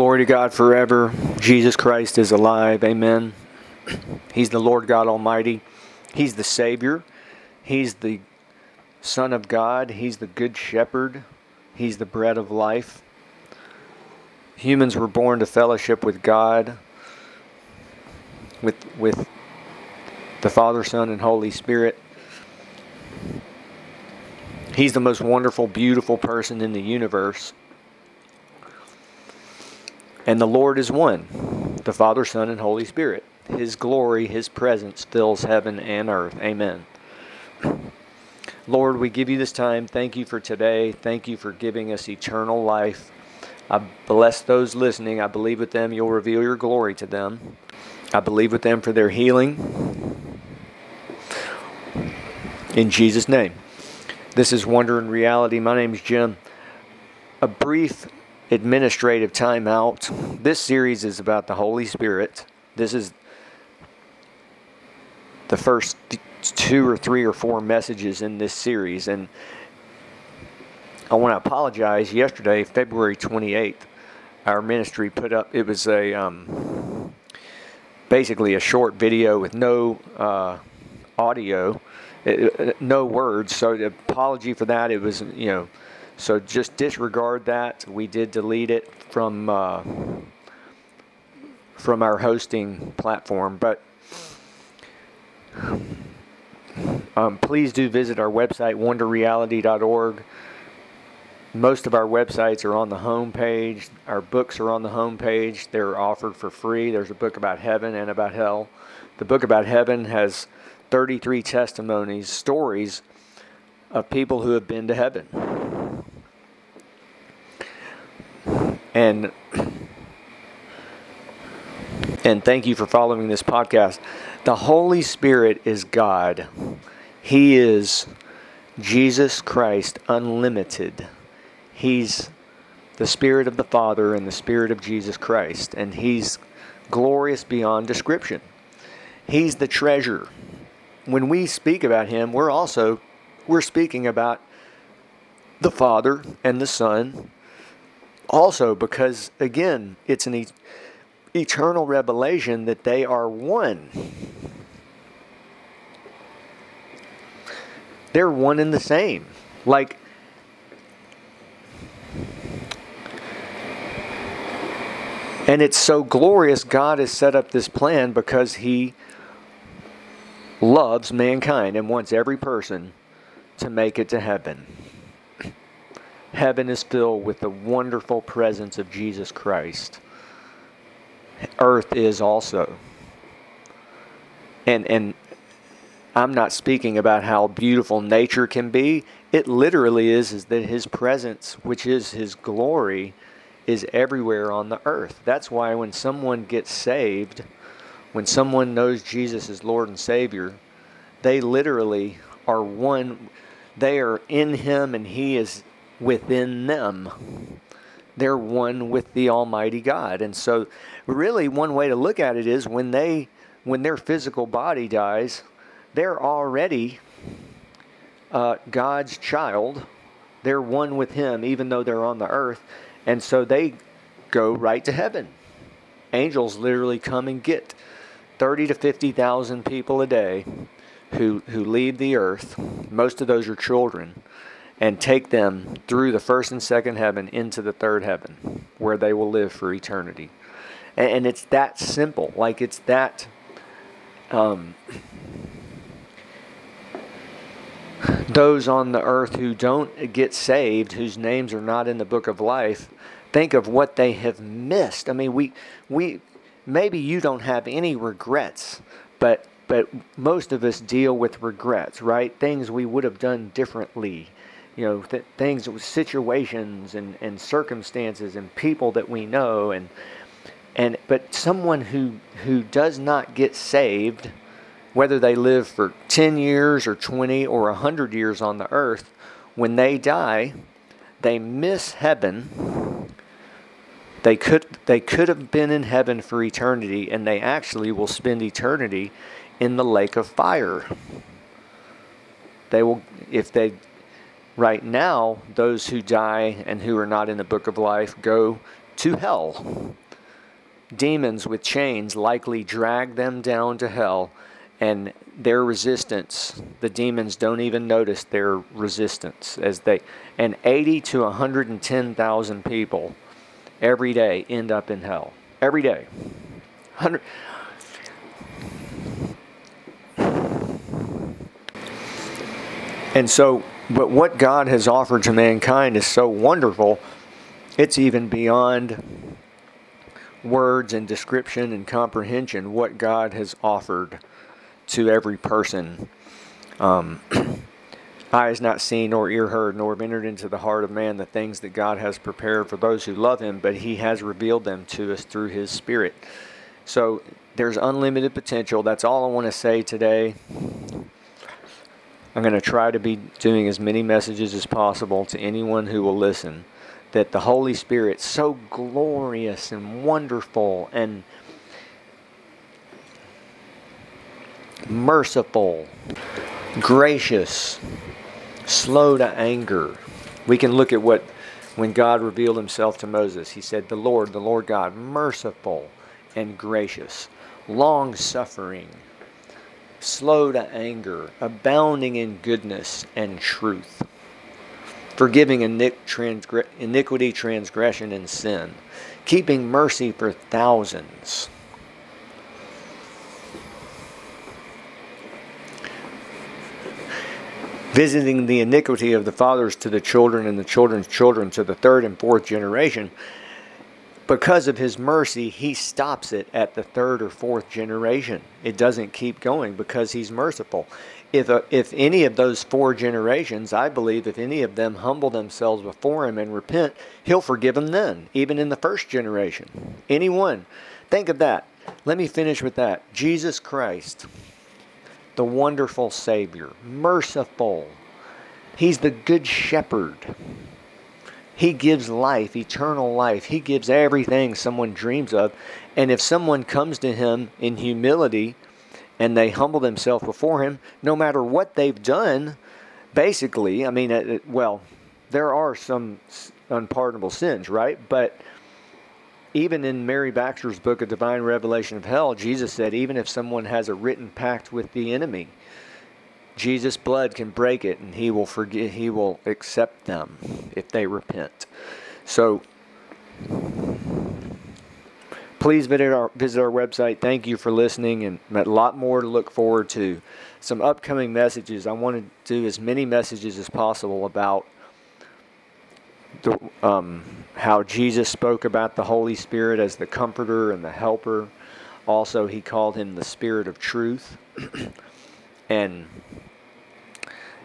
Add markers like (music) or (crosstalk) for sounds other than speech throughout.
Glory to God forever. Jesus Christ is alive. Amen. He's the Lord God Almighty. He's the Savior. He's the Son of God. He's the Good Shepherd. He's the bread of life. Humans were born to fellowship with God, with, with the Father, Son, and Holy Spirit. He's the most wonderful, beautiful person in the universe. And the Lord is one the Father, Son, and Holy Spirit. His glory, His presence fills heaven and earth. Amen. Lord, we give you this time. Thank you for today. Thank you for giving us eternal life. I bless those listening. I believe with them you'll reveal your glory to them. I believe with them for their healing. In Jesus' name. This is Wonder and Reality. My name is Jim. A brief administrative timeout. This series is about the Holy Spirit. This is the first two or three or four messages in this series. And I want to apologize. Yesterday, February 28th, our ministry put up, it was a um, basically a short video with no uh, audio, it, no words. So, apology for that. It was, you know, so just disregard that. We did delete it from uh, from our hosting platform, but um, please do visit our website wonderreality.org. Most of our websites are on the home page. Our books are on the home page. They're offered for free. There's a book about heaven and about hell. The book about heaven has 33 testimonies, stories of people who have been to heaven. And and thank you for following this podcast. The Holy Spirit is God. He is Jesus Christ unlimited. He's the Spirit of the Father and the Spirit of Jesus Christ, and He's glorious beyond description. He's the treasure. When we speak about Him, we're also we're speaking about the Father and the Son also because again it's an e- eternal revelation that they are one. They're one and the same. Like and it's so glorious god has set up this plan because he loves mankind and wants every person to make it to heaven heaven is filled with the wonderful presence of Jesus Christ. Earth is also. And and I'm not speaking about how beautiful nature can be. It literally is is that his presence, which is his glory, is everywhere on the earth. That's why when someone gets saved, when someone knows Jesus is Lord and Savior, they literally are one they are in him and he is within them. They're one with the Almighty God. And so really one way to look at it is when they when their physical body dies, they're already uh, God's child. They're one with Him, even though they're on the earth. And so they go right to heaven. Angels literally come and get 30 to 50,000 people a day who, who leave the earth. Most of those are children and take them through the first and second heaven into the third heaven where they will live for eternity. And, and it's that simple. Like it's that. Um, those on the earth who don't get saved, whose names are not in the book of life, think of what they have missed. I mean, we we maybe you don't have any regrets, but but most of us deal with regrets, right? Things we would have done differently you know th- things with situations and, and circumstances and people that we know and and but someone who who does not get saved whether they live for 10 years or 20 or 100 years on the earth when they die they miss heaven. They could they could have been in heaven for eternity and they actually will spend eternity in the lake of fire. They will if they right now, those who die and who are not in the book of life go to hell. Demons with chains likely drag them down to hell, and their resistance, the demons don't even notice their resistance as they, and 80 to 110,000 people every day end up in hell. Every day. 100. And so, but what God has offered to mankind is so wonderful, it's even beyond words and description and comprehension what God has offered to every person. Um, (clears throat) eye has not seen, nor ear heard, nor have entered into the heart of man the things that God has prepared for those who love him, but he has revealed them to us through his Spirit. So there's unlimited potential. That's all I want to say today. I'm going to try to be doing as many messages as possible to anyone who will listen that the Holy Spirit, so glorious and wonderful and merciful, gracious, slow to anger. We can look at what when God revealed himself to Moses, he said, The Lord, the Lord God, merciful and gracious, long suffering, slow to anger, abounding in goodness and truth forgiving iniquity, transgression, and sin, keeping mercy for thousands. Visiting the iniquity of the fathers to the children and the children's children to the third and fourth generation. Because of his mercy, he stops it at the third or fourth generation. It doesn't keep going because he's merciful if a, if any of those four generations, I believe, if any of them humble themselves before Him and repent, He'll forgive them then, even in the first generation. Anyone. Think of that. Let me finish with that. Jesus Christ, the wonderful Savior, merciful. He's the Good Shepherd. He gives life, eternal life. He gives everything someone dreams of. And if someone comes to Him in humility, and they humble themselves before Him, no matter what they've done, basically, I mean, it, well, there are some unpardonable sins, right? But even in Mary Baxter's book, A Divine Revelation of Hell, Jesus said, even if someone has a written pact with the enemy, Jesus' blood can break it and he will forgive he will accept them if they repent. So please visit our visit our website. Thank you for listening, and a lot more to look forward to. Some upcoming messages. I want to do as many messages as possible about the, um, how Jesus spoke about the Holy Spirit as the Comforter and the Helper. Also, he called him the Spirit of Truth, (clears throat) and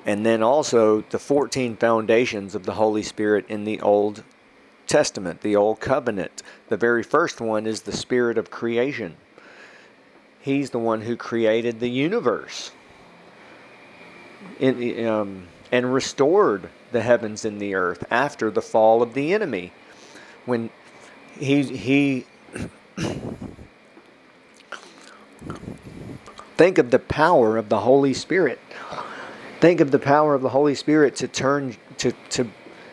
and then also the 14 foundations of the Holy Spirit in the Old Testament, the Old Covenant. The very first one is the spirit of creation. He's the one who created the universe in, um, and restored the heavens and the earth after the fall of the enemy. When he, he (coughs) think of the power of the Holy Spirit. Think of the power of the Holy Spirit to turn to, to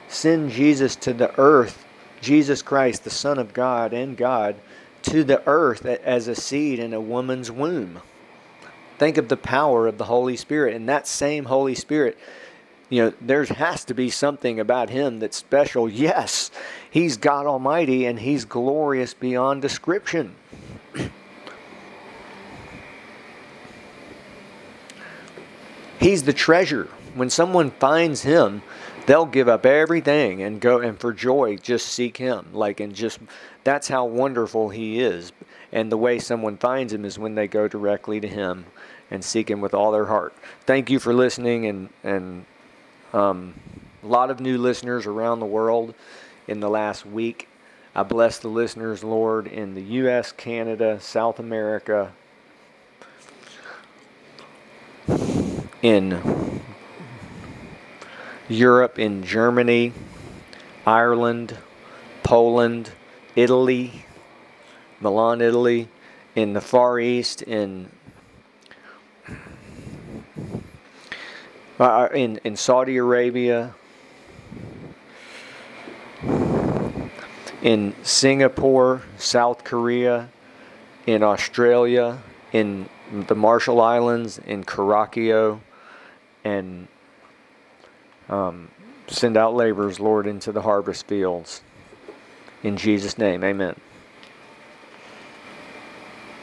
send Jesus to the earth, Jesus Christ, the Son of God and God, to the earth as a seed in a woman's womb. Think of the power of the Holy Spirit. And that same Holy Spirit, you know, there has to be something about him that's special. Yes, he's God Almighty and he's glorious beyond description. He's the treasure. When someone finds him, they'll give up everything and go and for joy just seek him. Like and just that's how wonderful he is. And the way someone finds him is when they go directly to him and seek him with all their heart. Thank you for listening and and um, a lot of new listeners around the world in the last week. I bless the listeners lord in the us canada south america in Europe in Germany, Ireland, Poland, Italy, Milan, Italy, in the Far East, in uh, in in Saudi Arabia, in Singapore, South Korea, in Australia, in the Marshall Islands, in Caracas, and um, send out laborers, Lord, into the harvest fields. In Jesus' name, amen.